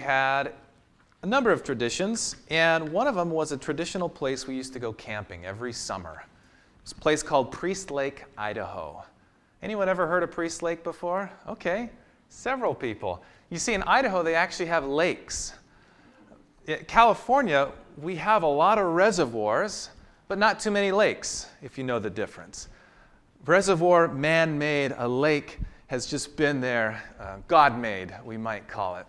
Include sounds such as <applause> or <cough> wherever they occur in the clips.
had a number of traditions, and one of them was a traditional place we used to go camping every summer. It's a place called Priest Lake, Idaho. Anyone ever heard of Priest Lake before? Okay, several people. You see, in Idaho, they actually have lakes. In California, we have a lot of reservoirs, but not too many lakes, if you know the difference. Reservoir, man made, a lake has just been there, uh, God made, we might call it.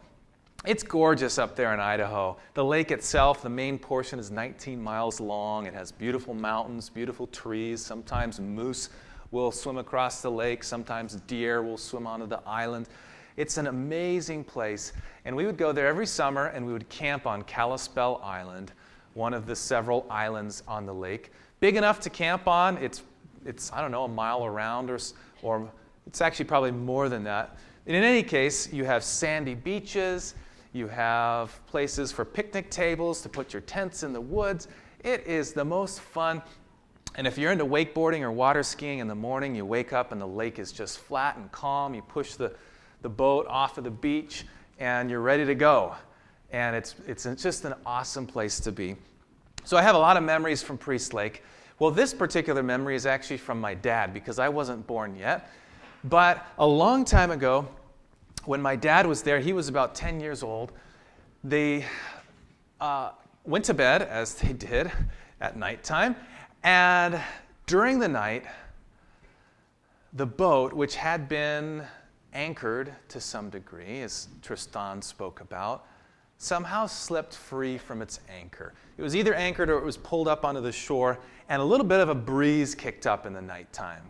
It's gorgeous up there in Idaho. The lake itself, the main portion, is 19 miles long. It has beautiful mountains, beautiful trees. Sometimes moose will swim across the lake, sometimes deer will swim onto the island. It's an amazing place. And we would go there every summer and we would camp on Kalispell Island, one of the several islands on the lake. Big enough to camp on. It's, it's I don't know, a mile around or, or it's actually probably more than that. And in any case, you have sandy beaches you have places for picnic tables to put your tents in the woods. It is the most fun. And if you're into wakeboarding or water skiing in the morning, you wake up and the lake is just flat and calm. You push the, the boat off of the beach and you're ready to go. And it's, it's just an awesome place to be. So I have a lot of memories from Priest Lake. Well, this particular memory is actually from my dad because I wasn't born yet. But a long time ago, when my dad was there, he was about 10 years old. They uh, went to bed, as they did at nighttime, and during the night, the boat, which had been anchored to some degree, as Tristan spoke about, somehow slipped free from its anchor. It was either anchored or it was pulled up onto the shore, and a little bit of a breeze kicked up in the nighttime.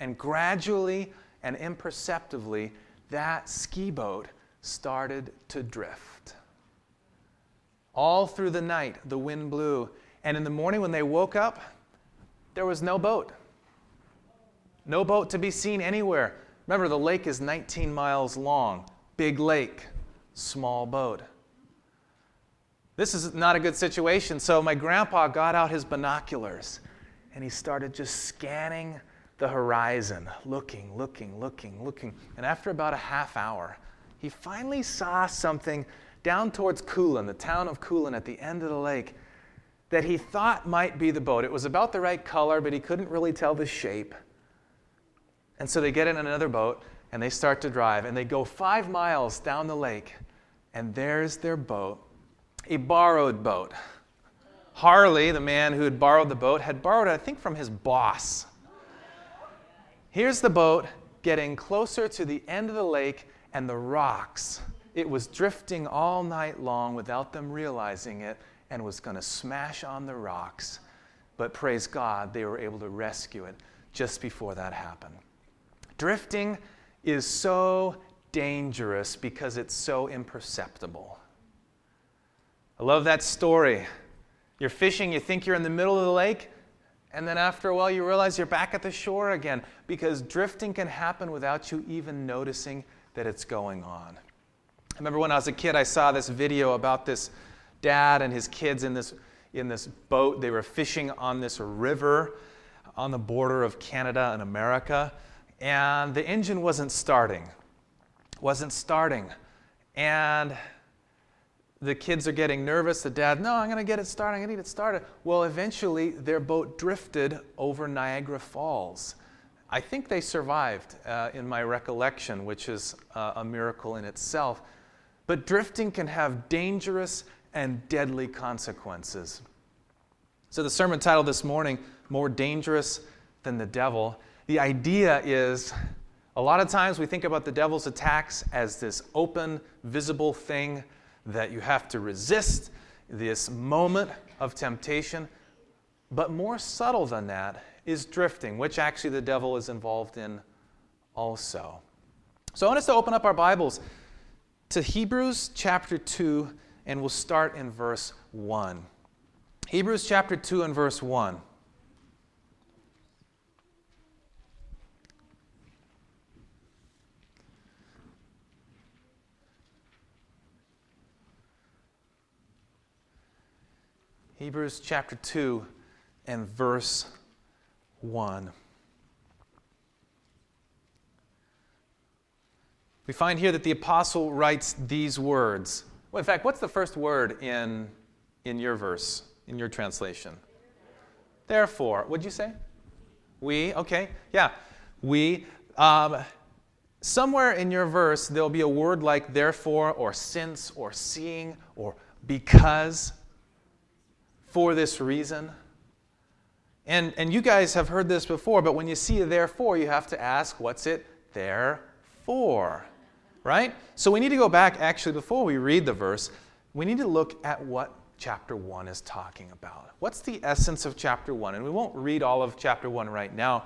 And gradually and imperceptibly, that ski boat started to drift. All through the night, the wind blew, and in the morning when they woke up, there was no boat. No boat to be seen anywhere. Remember, the lake is 19 miles long. Big lake, small boat. This is not a good situation, so my grandpa got out his binoculars and he started just scanning the horizon, looking, looking, looking, looking. And after about a half hour, he finally saw something down towards Coolin, the town of Coolin at the end of the lake, that he thought might be the boat. It was about the right color, but he couldn't really tell the shape. And so they get in another boat and they start to drive, and they go five miles down the lake, and there's their boat, a borrowed boat. Harley, the man who had borrowed the boat, had borrowed it, I think, from his boss. Here's the boat getting closer to the end of the lake and the rocks. It was drifting all night long without them realizing it and was going to smash on the rocks. But praise God, they were able to rescue it just before that happened. Drifting is so dangerous because it's so imperceptible. I love that story. You're fishing, you think you're in the middle of the lake, and then after a while, you realize you're back at the shore again because drifting can happen without you even noticing that it's going on. I remember when I was a kid, I saw this video about this dad and his kids in this, in this boat. They were fishing on this river on the border of Canada and America, and the engine wasn't starting. Wasn't starting. And the kids are getting nervous. The dad, no, I'm going to get it started. I'm going to get it started. Well, eventually, their boat drifted over Niagara Falls. I think they survived, uh, in my recollection, which is uh, a miracle in itself. But drifting can have dangerous and deadly consequences. So, the sermon title this morning, More Dangerous Than the Devil, the idea is a lot of times we think about the devil's attacks as this open, visible thing that you have to resist this moment of temptation. But more subtle than that is drifting, which actually the devil is involved in also. So I want us to open up our Bibles to Hebrews chapter 2, and we'll start in verse 1. Hebrews chapter 2 and verse 1. Hebrews chapter 2 and verse 1. we find here that the apostle writes these words. Well, in fact, what's the first word in, in your verse, in your translation? Therefore. What'd you say? We, okay, yeah. We. Um, somewhere in your verse, there'll be a word like therefore, or since, or seeing, or because, for this reason. And, and you guys have heard this before, but when you see a therefore, you have to ask, what's it there for? right? So we need to go back, actually, before we read the verse, we need to look at what chapter 1 is talking about. What's the essence of chapter 1? And we won't read all of chapter 1 right now,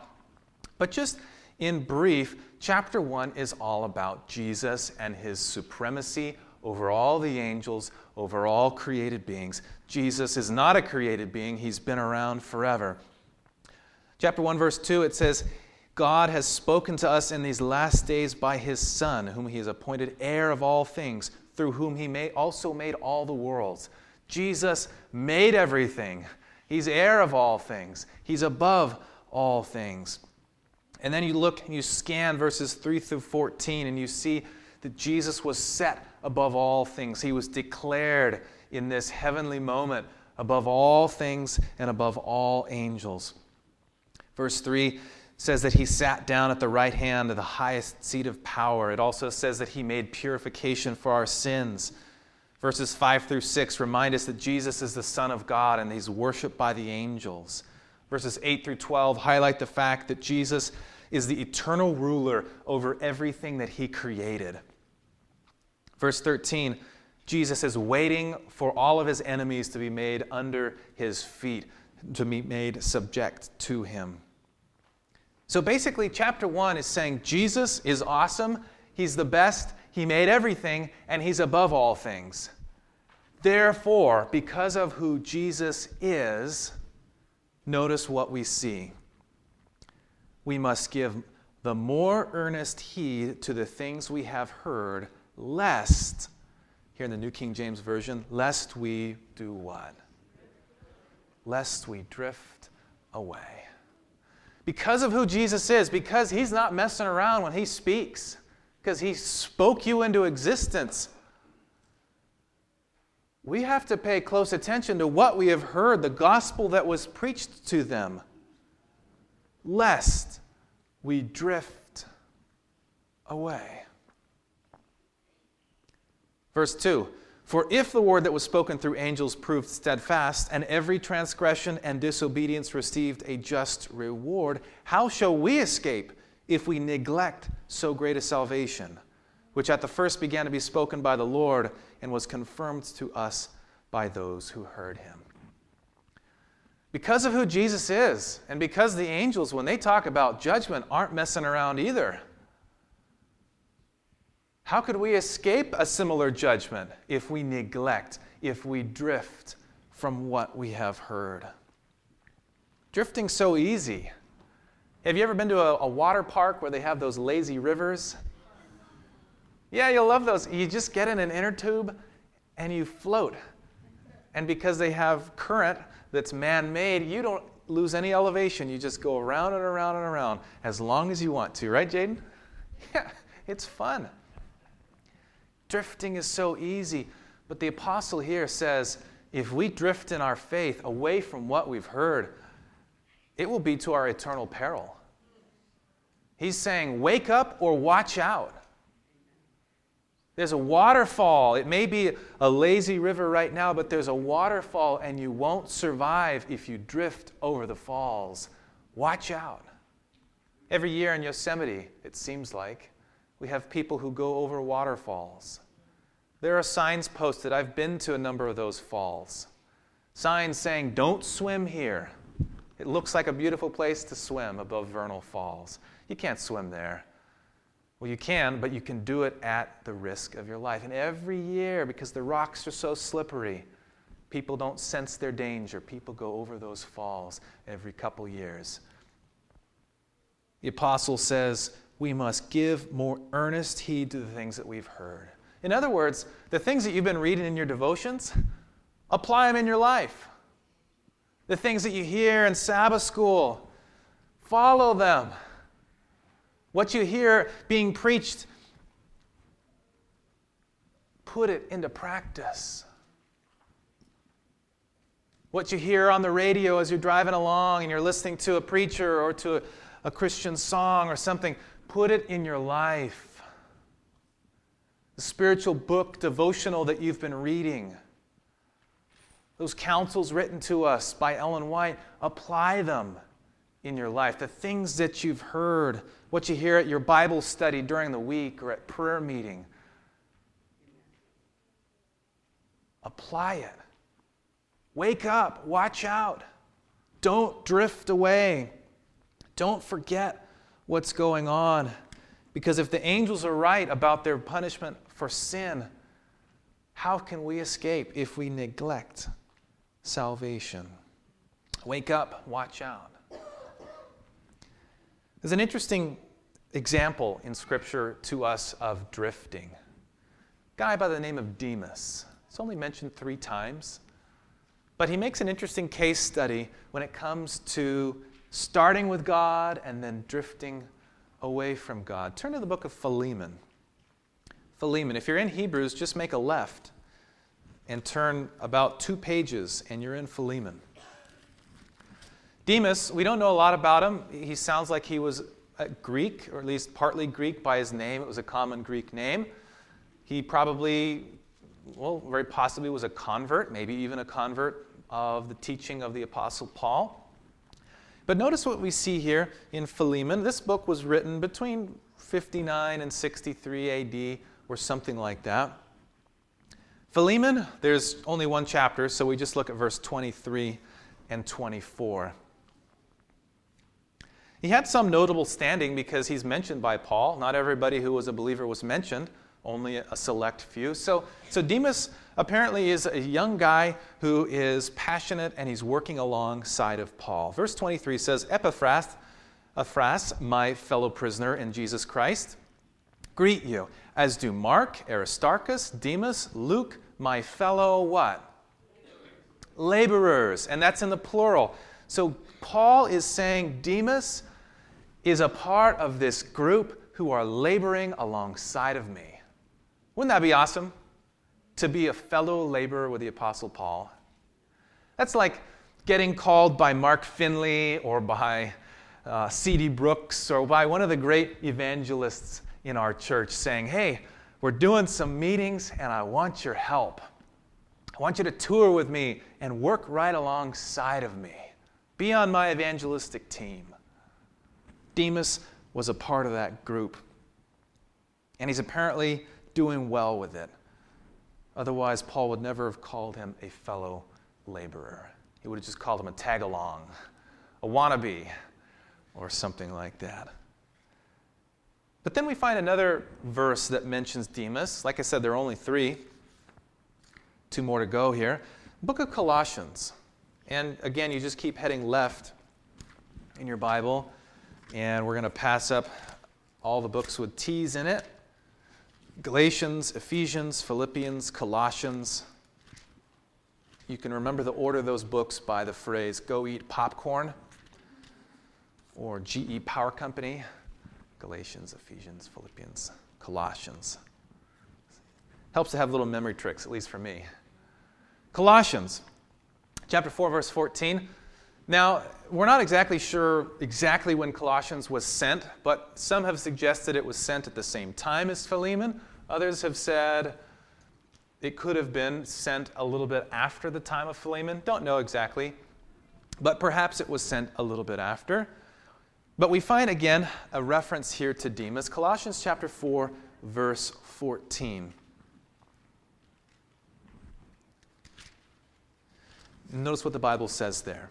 but just in brief, chapter 1 is all about Jesus and his supremacy over all the angels, over all created beings. Jesus is not a created being, he's been around forever. Chapter 1, verse 2, it says, God has spoken to us in these last days by his Son, whom he has appointed heir of all things, through whom he may also made all the worlds. Jesus made everything. He's heir of all things. He's above all things. And then you look and you scan verses 3 through 14 and you see that Jesus was set above all things. He was declared in this heavenly moment above all things and above all angels. Verse 3 says that he sat down at the right hand of the highest seat of power. It also says that he made purification for our sins. Verses 5 through 6 remind us that Jesus is the Son of God and he's worshiped by the angels. Verses 8 through 12 highlight the fact that Jesus is the eternal ruler over everything that he created. Verse 13 Jesus is waiting for all of his enemies to be made under his feet, to be made subject to him. So basically, chapter one is saying Jesus is awesome, he's the best, he made everything, and he's above all things. Therefore, because of who Jesus is, notice what we see. We must give the more earnest heed to the things we have heard, lest, here in the New King James Version, lest we do what? Lest we drift away. Because of who Jesus is, because he's not messing around when he speaks, because he spoke you into existence. We have to pay close attention to what we have heard, the gospel that was preached to them, lest we drift away. Verse 2 for if the word that was spoken through angels proved steadfast, and every transgression and disobedience received a just reward, how shall we escape if we neglect so great a salvation, which at the first began to be spoken by the Lord and was confirmed to us by those who heard him? Because of who Jesus is, and because the angels, when they talk about judgment, aren't messing around either. How could we escape a similar judgment if we neglect, if we drift from what we have heard? Drifting so easy. Have you ever been to a, a, water park where they have those lazy rivers? Yeah, you'll love those. You just get in an inner tube and you float. And because they have current that's man made, you don't lose any elevation. You just go around and around and around as long as you want to, right, Jaden? <laughs> Yeah, it's fun. Drifting is so easy. But the apostle here says if we drift in our faith away from what we've heard, it will be to our eternal peril. He's saying, wake up or watch out. There's a waterfall. It may be a lazy river right now, but there's a waterfall, and you won't survive if you drift over the falls. Watch out. Every year in Yosemite, it seems like, we have people who go over waterfalls. There are signs posted. I've been to a number of those falls. Signs saying, don't swim here. It looks like a beautiful place to swim above Vernal Falls. You can't swim there. Well, you can, but you can do it at the risk of your life. And every year, because the rocks are so slippery, people don't sense their danger. People go over those falls every couple years. The apostle says we must give more earnest heed to the things that we've heard. In other words, the things that you've been reading in your devotions, apply them in your life. The things that you hear in Sabbath school, follow them. What you hear being preached put it into practice. What you hear on the radio as you're driving along and you're listening to a preacher or to a, a Christian song or something, put it in your life. The spiritual book, devotional that you've been reading, those counsels written to us by Ellen White, apply them in your life. The things that you've heard, what you hear at your Bible study during the week or at prayer meeting, apply it. Wake up, watch out. Don't drift away. Don't forget what's going on. Because if the angels are right about their punishment for sin, how can we escape if we neglect salvation? Wake up, watch out. There's an interesting example in Scripture to us of drifting. A guy by the name of Demas. It's only mentioned three times. But he makes an interesting case study when it comes to starting with God and then drifting away from God. Turn to the book of Philemon. Philemon. If you're in Hebrews, just make a left and turn about two pages, and you're in Philemon. Demas, we don't know a lot about him. He sounds like he was uh, Greek, or at least partly Greek by his name. It was a common Greek name. He probably well, very possibly was a convert, maybe even a convert of the teaching of the Apostle Paul. But notice what we see here in Philemon. This book was written between 59 and 63 AD, or something like that. Philemon, there's only one chapter, so we just look at verse 23 and 24. He had some notable standing because he's mentioned by Paul. Not everybody who was a believer was mentioned only a select few. So, so Demas apparently is a young guy who is passionate and he's working alongside of Paul. Verse 23 says, Epaphras, Epaphras, my fellow prisoner in Jesus Christ, greet you, as do Mark, Aristarchus, Demas, Luke, my fellow what? Laborers. And that's in the plural. So Paul is saying Demas is a part of this group who are laboring alongside of me. Wouldn't that be awesome? To be a fellow laborer with the Apostle Paul. That's like getting called by Mark Finley or by uh, C.D. Brooks or by one of the great evangelists in our church saying, Hey, we're doing some meetings and I want your help. I want you to tour with me and work right alongside of me. Be on my evangelistic team. Demas was a part of that group. And he's apparently doing well with it. Otherwise, Paul would never have called him a fellow laborer. He would have just called him a tag along, a wannabe, or something like that. But then we find another verse that mentions Demas. Like I said, there are only three, two more to go here. Book of Colossians. And again, you just keep heading left in your Bible, and we're going to pass up all the books with T's in it. Galatians, Ephesians, Philippians, Colossians. You can remember the order of those books by the phrase go eat popcorn or GE Power Company. Galatians, Ephesians, Philippians, Colossians. Helps to have little memory tricks, at least for me. Colossians, chapter 4, verse 14. Now, we're not exactly sure exactly when Colossians was sent, but some have suggested it was sent at the same time as Philemon. Others have said it could have been sent a little bit after the time of Philemon. Don't know exactly, but perhaps it was sent a little bit after. But we find again a reference here to Demas, Colossians chapter 4, verse 14. Notice what the Bible says there.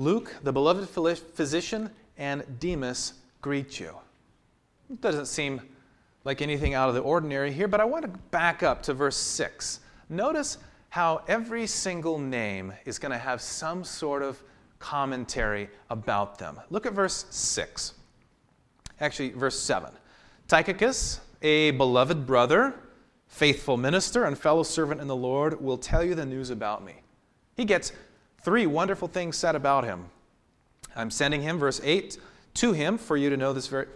Luke, the beloved physician, and Demas greet you. It doesn't seem like anything out of the ordinary here, but I want to back up to verse 6. Notice how every single name is going to have some sort of commentary about them. Look at verse 6. Actually, verse 7. Tychicus, a beloved brother, faithful minister, and fellow servant in the Lord, will tell you the news about me. He gets three wonderful things said about him. I'm sending him, verse 8, to him for you to know this very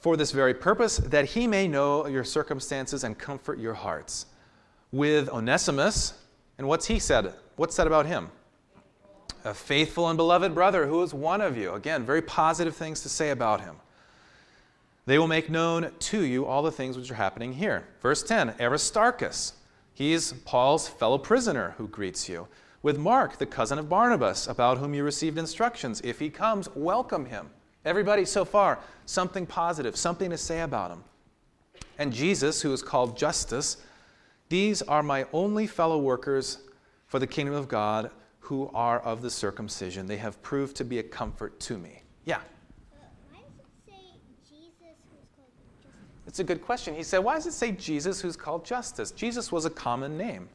for this very purpose, that he may know your circumstances and comfort your hearts. With Onesimus, and what's he said? What's said about him? A faithful and beloved brother who is one of you. Again, very positive things to say about him. They will make known to you all the things which are happening here. Verse 10 Aristarchus, he's Paul's fellow prisoner who greets you. With Mark, the cousin of Barnabas, about whom you received instructions. If he comes, welcome him. Everybody so far, something positive, something to say about him. And Jesus, who is called Justus, these are my only fellow workers for the kingdom of God who are of the circumcision. They have proved to be a comfort to me. Yeah. It's a good question. He said, Why does it say Jesus who's called Justus? Jesus was a common name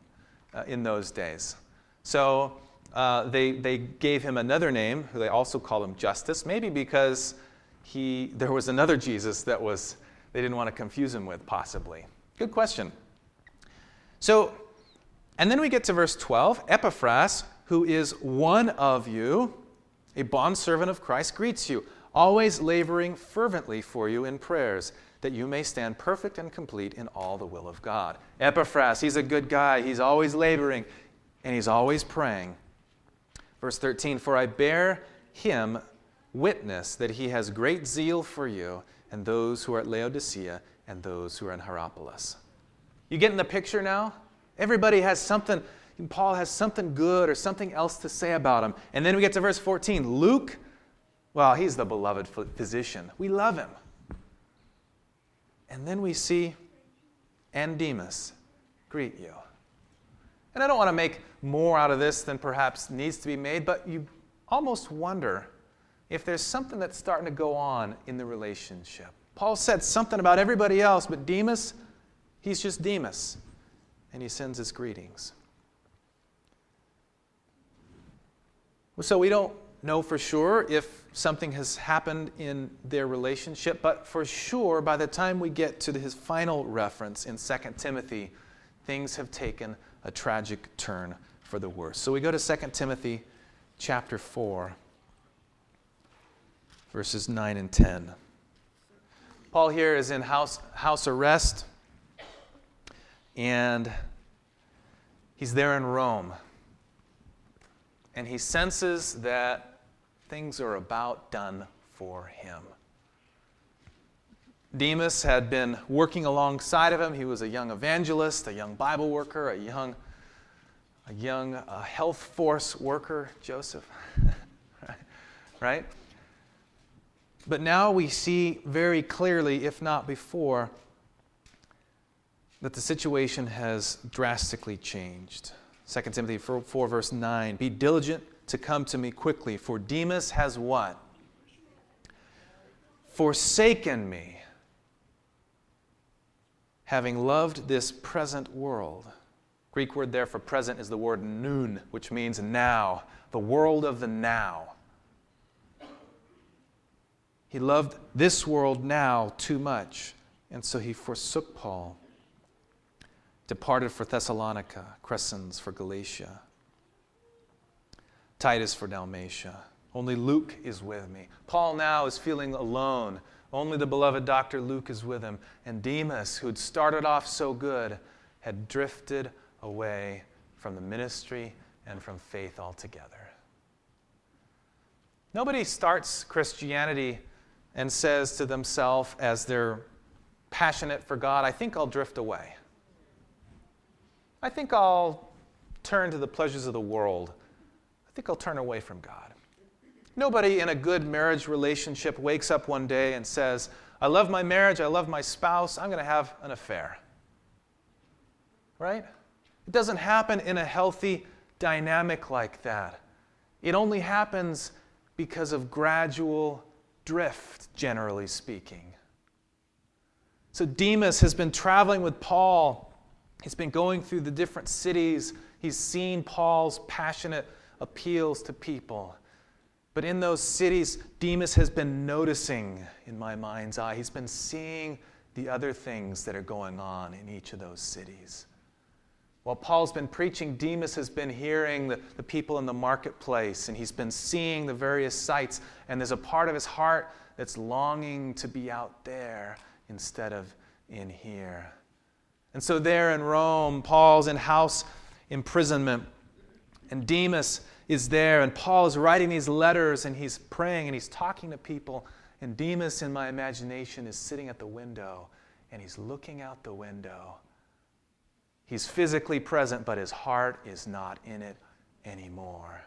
uh, in those days. So uh, they, they gave him another name, who they also call him Justus, maybe because he, there was another Jesus that was, they didn't want to confuse him with, possibly. Good question. So, and then we get to verse 12 Epaphras, who is one of you, a bondservant of Christ, greets you, always laboring fervently for you in prayers, that you may stand perfect and complete in all the will of God. Epaphras, he's a good guy. He's always laboring, and he's always praying. Verse 13 For I bear him witness that he has great zeal for you and those who are at Laodicea and those who are in Hierapolis. You getting the picture now? Everybody has something, Paul has something good or something else to say about him. And then we get to verse 14. Luke, well, he's the beloved physician. We love him. And then we see, and Demas greet you. And I don't want to make more out of this than perhaps needs to be made, but you almost wonder if there's something that's starting to go on in the relationship. Paul said something about everybody else, but Demas, he's just Demas, and he sends his greetings. So we don't know for sure if something has happened in their relationship, but for sure, by the time we get to his final reference in 2 Timothy, things have taken a tragic turn for the worse. So we go to 2 Timothy chapter 4, verses 9 and 10. Paul here is in house, house arrest, and he's there in Rome. And he senses that things are about done for him. Demas had been working alongside of him. He was a young evangelist, a young Bible worker, a young, a young uh, health force worker, Joseph. <laughs> right? But now we see very clearly, if not before, that the situation has drastically changed. 2 Timothy 4, 4, verse 9 Be diligent to come to me quickly, for Demas has what? Forsaken me having loved this present world. Greek word there for present is the word noon, which means now, the world of the now. He loved this world now too much, and so he forsook Paul, departed for Thessalonica, Crescens for Galatia, Titus for Dalmatia. Only Luke is with me. Paul now is feeling alone only the beloved Dr. Luke is with him. And Demas, who had started off so good, had drifted away from the ministry and from faith altogether. Nobody starts Christianity and says to themselves as they're passionate for God, I think I'll drift away. I think I'll turn to the pleasures of the world. I think I'll turn away from God. Nobody in a good marriage relationship wakes up one day and says, I love my marriage, I love my spouse, I'm going to have an affair. Right? It doesn't happen in a healthy dynamic like that. It only happens because of gradual drift, generally speaking. So Demas has been traveling with Paul. He's been going through the different cities. He's seen Paul's passionate appeals to people. But in those cities, Demas has been noticing in my mind's eye. He's been seeing the other things that are going on in each of those cities. While Paul's been preaching, Demas has been hearing the, the people in the marketplace and he's been seeing the various sights. And there's a part of his heart that's longing to be out there instead of in here. And so, there in Rome, Paul's in house imprisonment, and Demas is there, and Paul is writing these letters, and he's praying, and he's talking to people. And Demas, in my imagination, is sitting at the window, and he's looking out the window. He's physically present, but his heart is not in it anymore.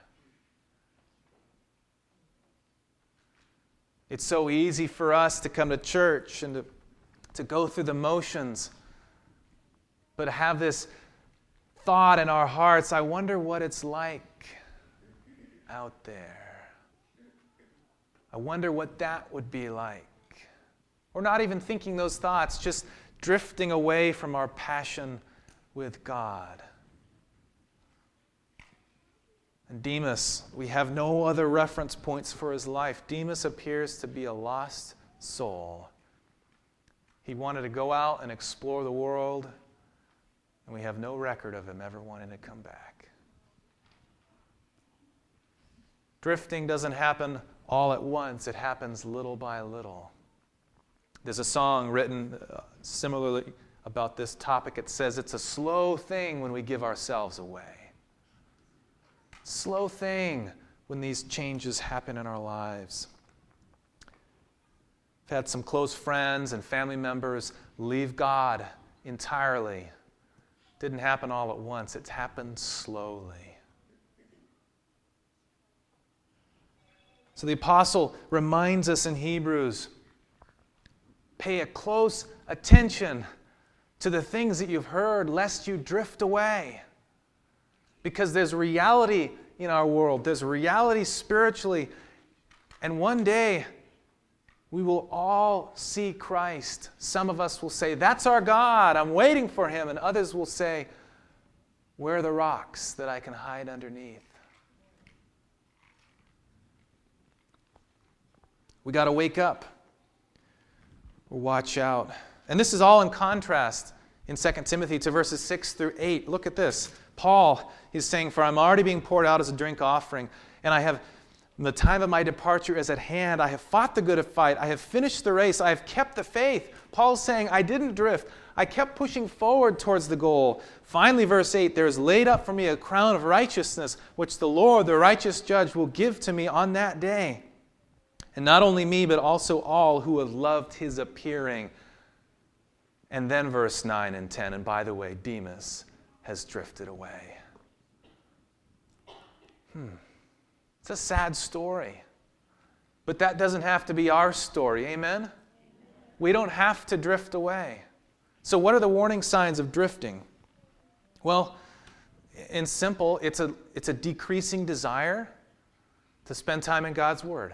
It's so easy for us to come to church and to, to go through the motions, but have this thought in our hearts I wonder what it's like out there. I wonder what that would be like. Or not even thinking those thoughts, just drifting away from our passion with God. And Demas, we have no other reference points for his life. Demas appears to be a lost soul. He wanted to go out and explore the world, and we have no record of him ever wanting to come back. Drifting doesn't happen all at once, it happens little by little. There's a song written uh, similarly about this topic. It says it's a slow thing when we give ourselves away slow thing when these changes happen in our lives. I've had some close friends and family members leave God entirely. Didn't happen all at once, it's happened slowly. So the apostle reminds us in Hebrews pay a close attention to the things that you've heard, lest you drift away. Because there's reality in our world, there's reality spiritually. And one day, we will all see Christ. Some of us will say, That's our God, I'm waiting for him. And others will say, Where are the rocks that I can hide underneath? We got to wake up watch out. And this is all in contrast in 2 Timothy to verses 6 through 8. Look at this. Paul is saying, For I'm already being poured out as a drink offering, and I have the time of my departure is at hand. I have fought the good fight. I have finished the race. I have kept the faith. Paul's saying, I didn't drift. I kept pushing forward towards the goal. Finally, verse 8 there is laid up for me a crown of righteousness, which the Lord, the righteous judge, will give to me on that day. And not only me, but also all who have loved his appearing. And then verse 9 and 10. And by the way, Demas has drifted away. Hmm. It's a sad story. But that doesn't have to be our story. Amen? We don't have to drift away. So, what are the warning signs of drifting? Well, in simple, it's a, it's a decreasing desire to spend time in God's Word,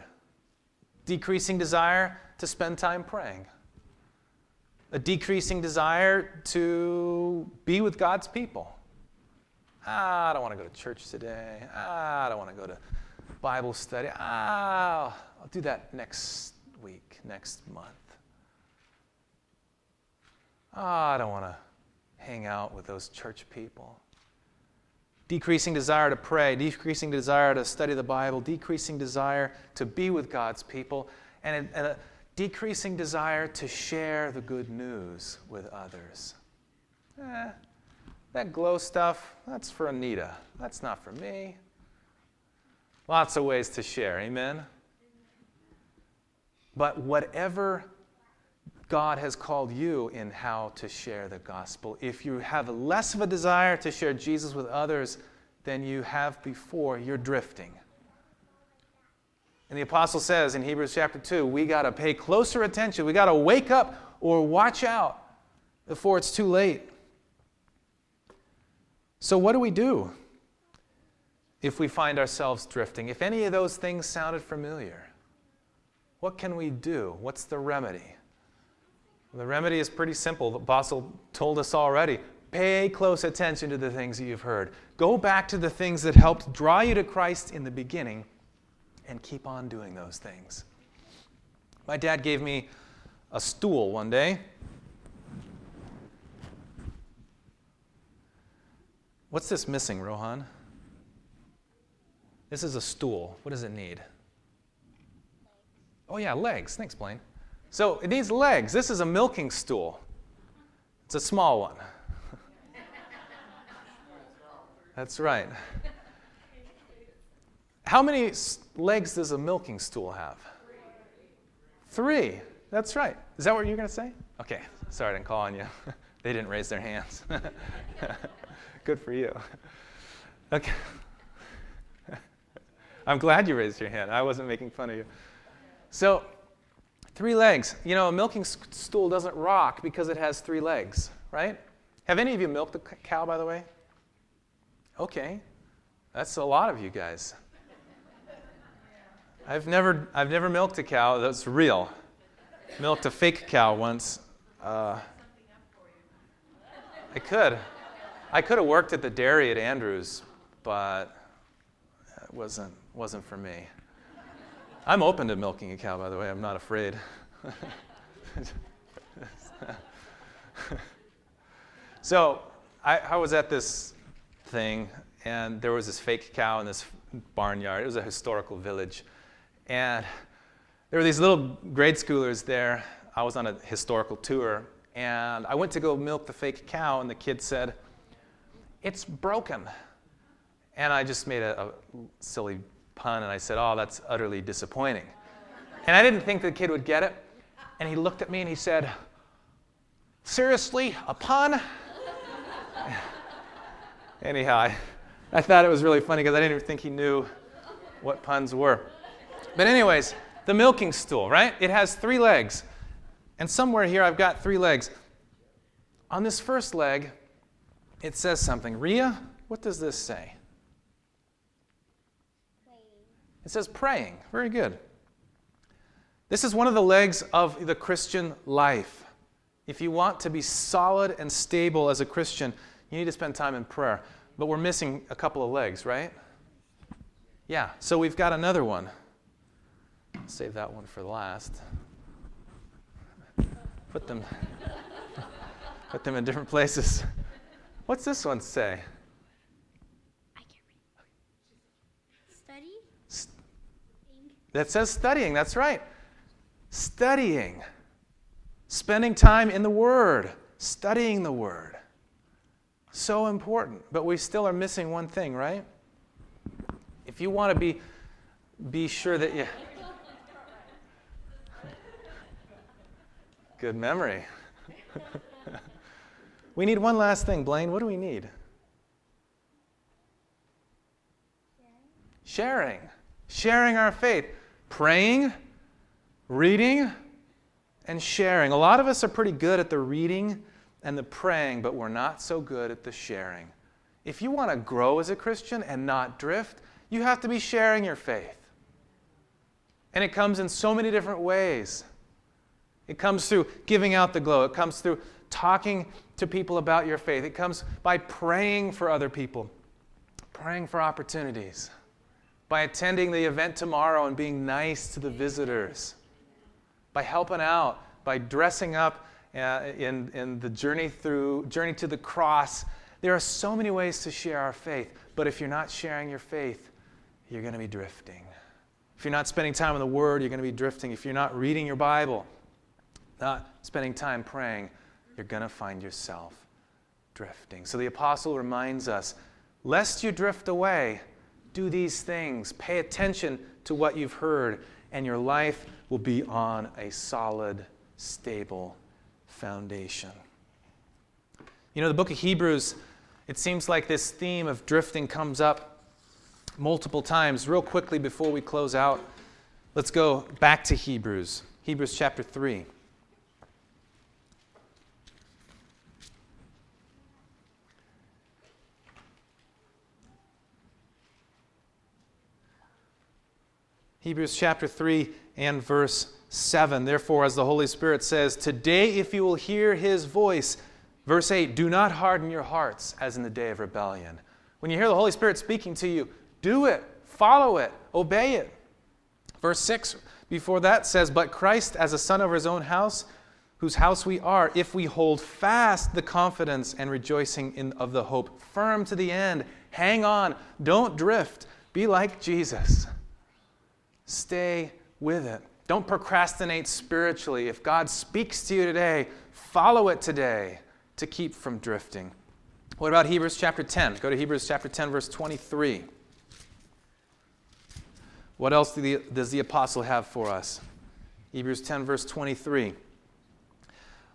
decreasing desire to spend time praying, a decreasing desire to be with God's people. Ah, I don't want to go to church today. Ah, I don't want to go to Bible study. Ah, I'll do that next week, next month. Ah, I don't want to hang out with those church people. Decreasing desire to pray, decreasing desire to study the Bible, decreasing desire to be with God's people, and a, decreasing desire to share the good news with others. Eh, that glow stuff, that's for Anita. That's not for me. Lots of ways to share, amen? But whatever God has called you in how to share the gospel, if you have less of a desire to share Jesus with others than you have before, you're drifting. And the apostle says in Hebrews chapter 2, we got to pay closer attention. We got to wake up or watch out before it's too late. So, what do we do if we find ourselves drifting? If any of those things sounded familiar, what can we do? What's the remedy? The remedy is pretty simple. The apostle told us already. Pay close attention to the things that you've heard. Go back to the things that helped draw you to Christ in the beginning and keep on doing those things. My dad gave me a stool one day. What's this missing, Rohan? This is a stool. What does it need? Oh, yeah, legs. Thanks, Blaine. So it needs legs. This is a milking stool, it's a small one. <laughs> That's right. How many legs does a milking stool have? Three. That's right. Is that what you're going to say? Okay. Sorry, I didn't call on you. <laughs> they didn't raise their hands. <laughs> Good for you. Okay. I'm glad you raised your hand. I wasn't making fun of you. So, three legs. You know, a milking stool doesn't rock because it has three legs, right? Have any of you milked a cow, by the way? Okay. That's a lot of you guys. I've never, I've never milked a cow that's real. Milked a fake cow once. Uh, I could. I could have worked at the dairy at Andrews, but wasn't, wasn't for me. I'm open to milking a cow, by the way. I'm not afraid. <laughs> so I, I was at this thing, and there was this fake cow in this barnyard. It was a historical village. And there were these little grade schoolers there. I was on a historical tour, and I went to go milk the fake cow, and the kid said, It's broken. And I just made a, a silly pun, and I said, Oh, that's utterly disappointing. And I didn't think the kid would get it. And he looked at me and he said, Seriously, a pun? <laughs> Anyhow, I, I thought it was really funny because I didn't even think he knew what puns were. But, anyways, the milking stool, right? It has three legs. And somewhere here I've got three legs. On this first leg, it says something. Ria, what does this say? Praying. It says praying. Very good. This is one of the legs of the Christian life. If you want to be solid and stable as a Christian, you need to spend time in prayer. But we're missing a couple of legs, right? Yeah, so we've got another one. Save that one for last. Put them, <laughs> put them in different places. What's this one say? I can't read. Study? That says studying, that's right. Studying. Spending time in the Word, studying the Word. So important. But we still are missing one thing, right? If you want to be, be sure that you. Good memory. <laughs> we need one last thing, Blaine. What do we need? Sharing. Sharing our faith. Praying, reading, and sharing. A lot of us are pretty good at the reading and the praying, but we're not so good at the sharing. If you want to grow as a Christian and not drift, you have to be sharing your faith. And it comes in so many different ways. It comes through giving out the glow. It comes through talking to people about your faith. It comes by praying for other people, praying for opportunities, by attending the event tomorrow and being nice to the visitors, by helping out, by dressing up uh, in, in the journey through journey to the cross. There are so many ways to share our faith, but if you're not sharing your faith, you're going to be drifting. If you're not spending time in the Word, you're going to be drifting. If you're not reading your Bible, not spending time praying, you're going to find yourself drifting. So the apostle reminds us lest you drift away, do these things. Pay attention to what you've heard, and your life will be on a solid, stable foundation. You know, the book of Hebrews, it seems like this theme of drifting comes up multiple times. Real quickly before we close out, let's go back to Hebrews, Hebrews chapter 3. Hebrews chapter 3 and verse 7. Therefore, as the Holy Spirit says, Today, if you will hear his voice, verse 8, do not harden your hearts as in the day of rebellion. When you hear the Holy Spirit speaking to you, do it, follow it, obey it. Verse 6 before that says, But Christ, as a son of his own house, whose house we are, if we hold fast the confidence and rejoicing in, of the hope, firm to the end, hang on, don't drift, be like Jesus. Stay with it. Don't procrastinate spiritually. If God speaks to you today, follow it today to keep from drifting. What about Hebrews chapter 10? Go to Hebrews chapter 10, verse 23. What else does the apostle have for us? Hebrews 10, verse 23.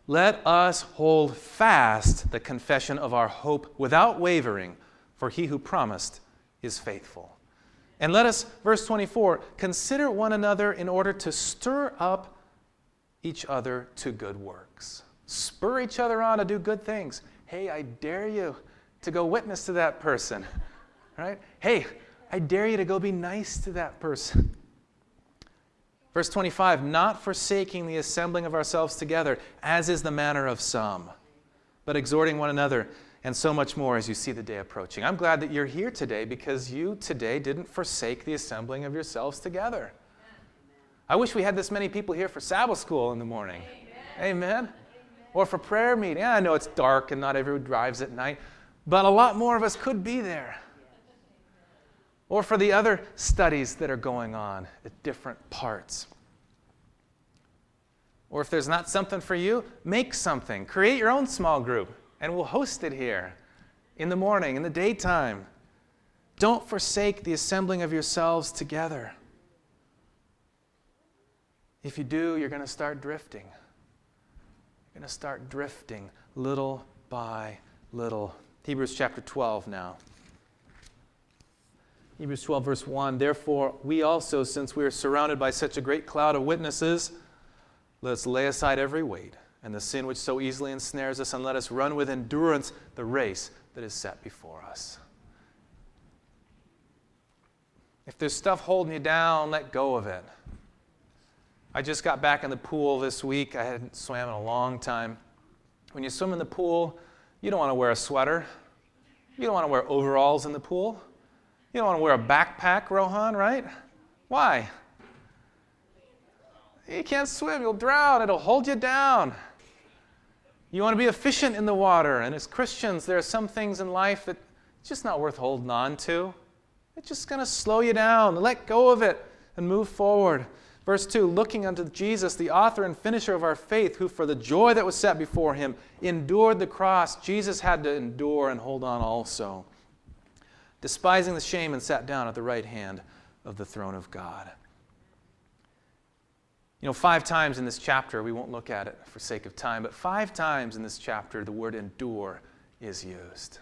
Let us hold fast the confession of our hope without wavering, for he who promised is faithful. And let us, verse 24, consider one another in order to stir up each other to good works. Spur each other on to do good things. Hey, I dare you to go witness to that person. <laughs> Right? Hey, I dare you to go be nice to that person. Verse 25, not forsaking the assembling of ourselves together, as is the manner of some, but exhorting one another, and so much more as you see the day approaching. I'm glad that you're here today because you today didn't forsake the assembling of yourselves together. I wish we had this many people here for Sabbath school in the morning. Amen. Amen. Or for prayer meeting. Yeah, I know it's dark and not everyone drives at night, but a lot more of us could be there or for the other studies that are going on at different parts. Or if there's not something for you, make something. Create your own small group, and we'll host it here in the morning, in the daytime. Don't forsake the assembling of yourselves together. If you do, you're going to start drifting. You're going to start drifting little by little. Hebrews chapter 12 now. Hebrews 12, verse 1 Therefore, we also, since we are surrounded by such a great cloud of witnesses, let us lay aside every weight and the sin which so easily ensnares us, and let us run with endurance the race that is set before us. If there's stuff holding you down, let go of it. I just got back in the pool this week. I hadn't swam in a long time. When you swim in the pool, you don't want to wear a sweater. You don't want to wear overalls in the pool. You don't want to wear a backpack, Rohan, right? Why? You can't swim, you'll drown, it'll hold you down. You want to be efficient in the water. And as Christians, there are some things in life that it's just not worth holding on to. It's just going to slow you down. Let go of it and move forward. Verse 2 Looking unto Jesus, the author and finisher of our faith, who for the joy that was set before him endured the cross, Jesus had to endure and hold on also despising the shame, and sat down at the right hand of the throne of God. You know, five times in this chapter, we won't look at it for sake of time, but five times in this chapter, the word endure is used.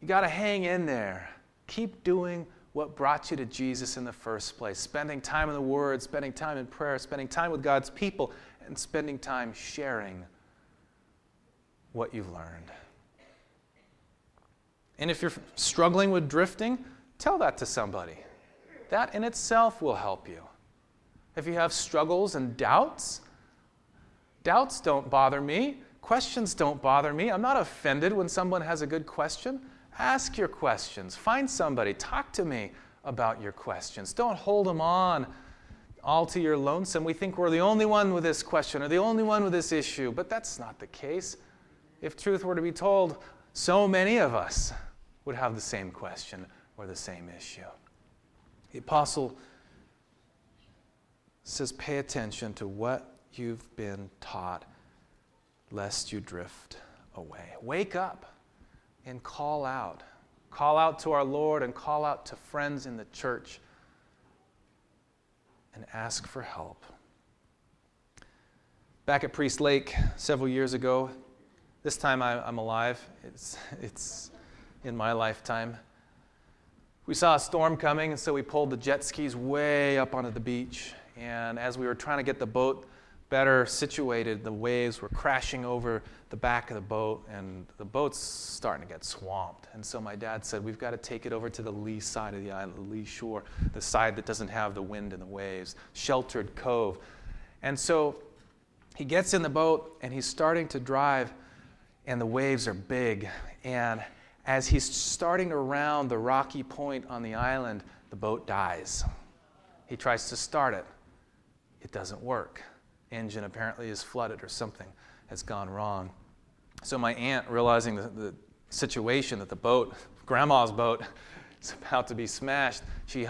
You got to hang in there. Keep doing what brought you to Jesus in the first place spending time in the Word, spending time in prayer, spending time with God's people, and spending time sharing what you've learned. And if you're struggling with drifting, tell that to somebody. That in itself will help you. If you have struggles and doubts, doubts don't bother me. Questions don't bother me. I'm not offended when someone has a good question. Ask your questions. Find somebody. Talk to me about your questions. Don't hold them on all to your lonesome. We think we're the only one with this question or the only one with this issue, but that's not the case. If truth were to be told, so many of us would have the same question or the same issue. The apostle says, Pay attention to what you've been taught, lest you drift away. Wake up and call out. Call out to our Lord and call out to friends in the church and ask for help. Back at Priest Lake several years ago, this time I, am alive. It's, it's in my lifetime. We saw a storm coming, and so we pulled the jet skis way up onto the beach. And as we were trying to get the boat better situated, the waves were crashing over the back of the boat, and the boat's starting to get swamped. And so my dad said, We've got to take it over to the lee side of the island, the lee shore, the side that doesn't have the wind and the waves, sheltered cove. And so he gets in the boat and he's starting to drive, and the waves are big. And as he's starting around the rocky point on the island, the boat dies. He tries to start it, it doesn't work. Engine apparently is flooded or something has gone wrong. So, my aunt, realizing the, the situation that the boat, grandma's boat, <laughs> is about to be smashed, she,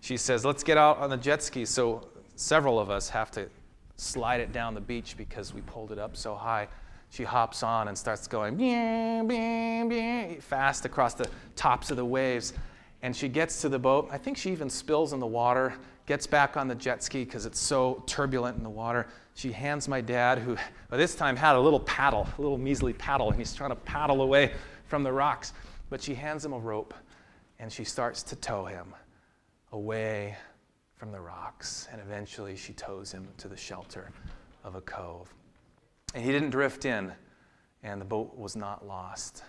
she says, Let's get out on the jet ski. So several of us have to slide it down the beach because we pulled it up so high. She hops on and starts going bing, bing, bing, fast across the tops of the waves. And she gets to the boat. I think she even spills in the water, gets back on the jet ski because it's so turbulent in the water. She hands my dad, who by this time had a little paddle, a little measly paddle, and he's trying to paddle away from the rocks. But she hands him a rope and she starts to tow him away from the rocks, and eventually she tows him to the shelter of a cove. And he didn't drift in, and the boat was not lost.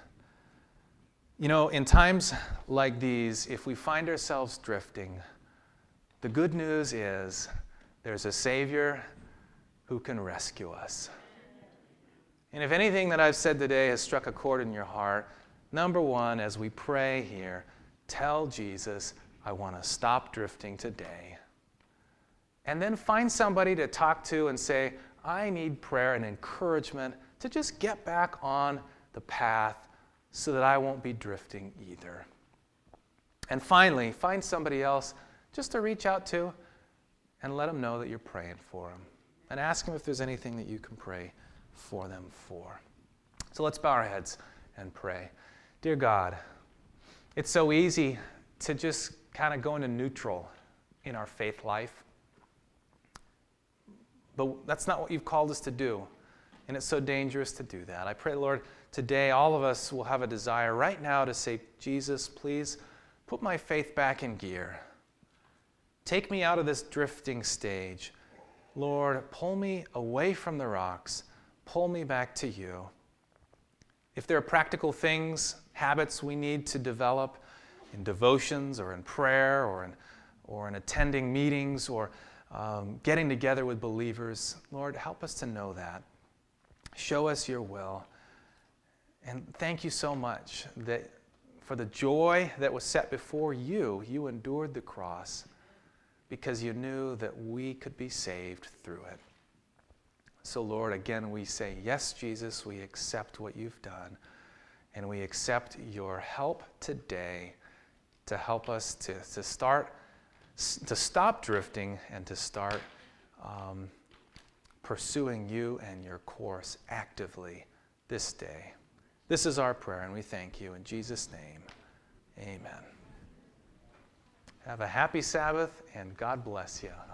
You know, in times like these, if we find ourselves drifting, the good news is there's a Savior who can rescue us. And if anything that I've said today has struck a chord in your heart, number one, as we pray here, tell Jesus, I want to stop drifting today. And then find somebody to talk to and say, I need prayer and encouragement to just get back on the path so that I won't be drifting either. And finally, find somebody else just to reach out to and let them know that you're praying for them. And ask them if there's anything that you can pray for them for. So let's bow our heads and pray. Dear God, it's so easy to just kind of go into neutral in our faith life. But that's not what you've called us to do. And it's so dangerous to do that. I pray, Lord, today all of us will have a desire right now to say, Jesus, please put my faith back in gear. Take me out of this drifting stage. Lord, pull me away from the rocks. Pull me back to you. If there are practical things, habits we need to develop in devotions or in prayer or in, or in attending meetings or um, getting together with believers. Lord, help us to know that. Show us your will. And thank you so much that for the joy that was set before you, you endured the cross because you knew that we could be saved through it. So, Lord, again, we say, Yes, Jesus, we accept what you've done, and we accept your help today to help us to, to start to stop drifting and to start um, pursuing you and your course actively this day. This is our prayer, and we thank you. In Jesus' name, amen. Have a happy Sabbath, and God bless you.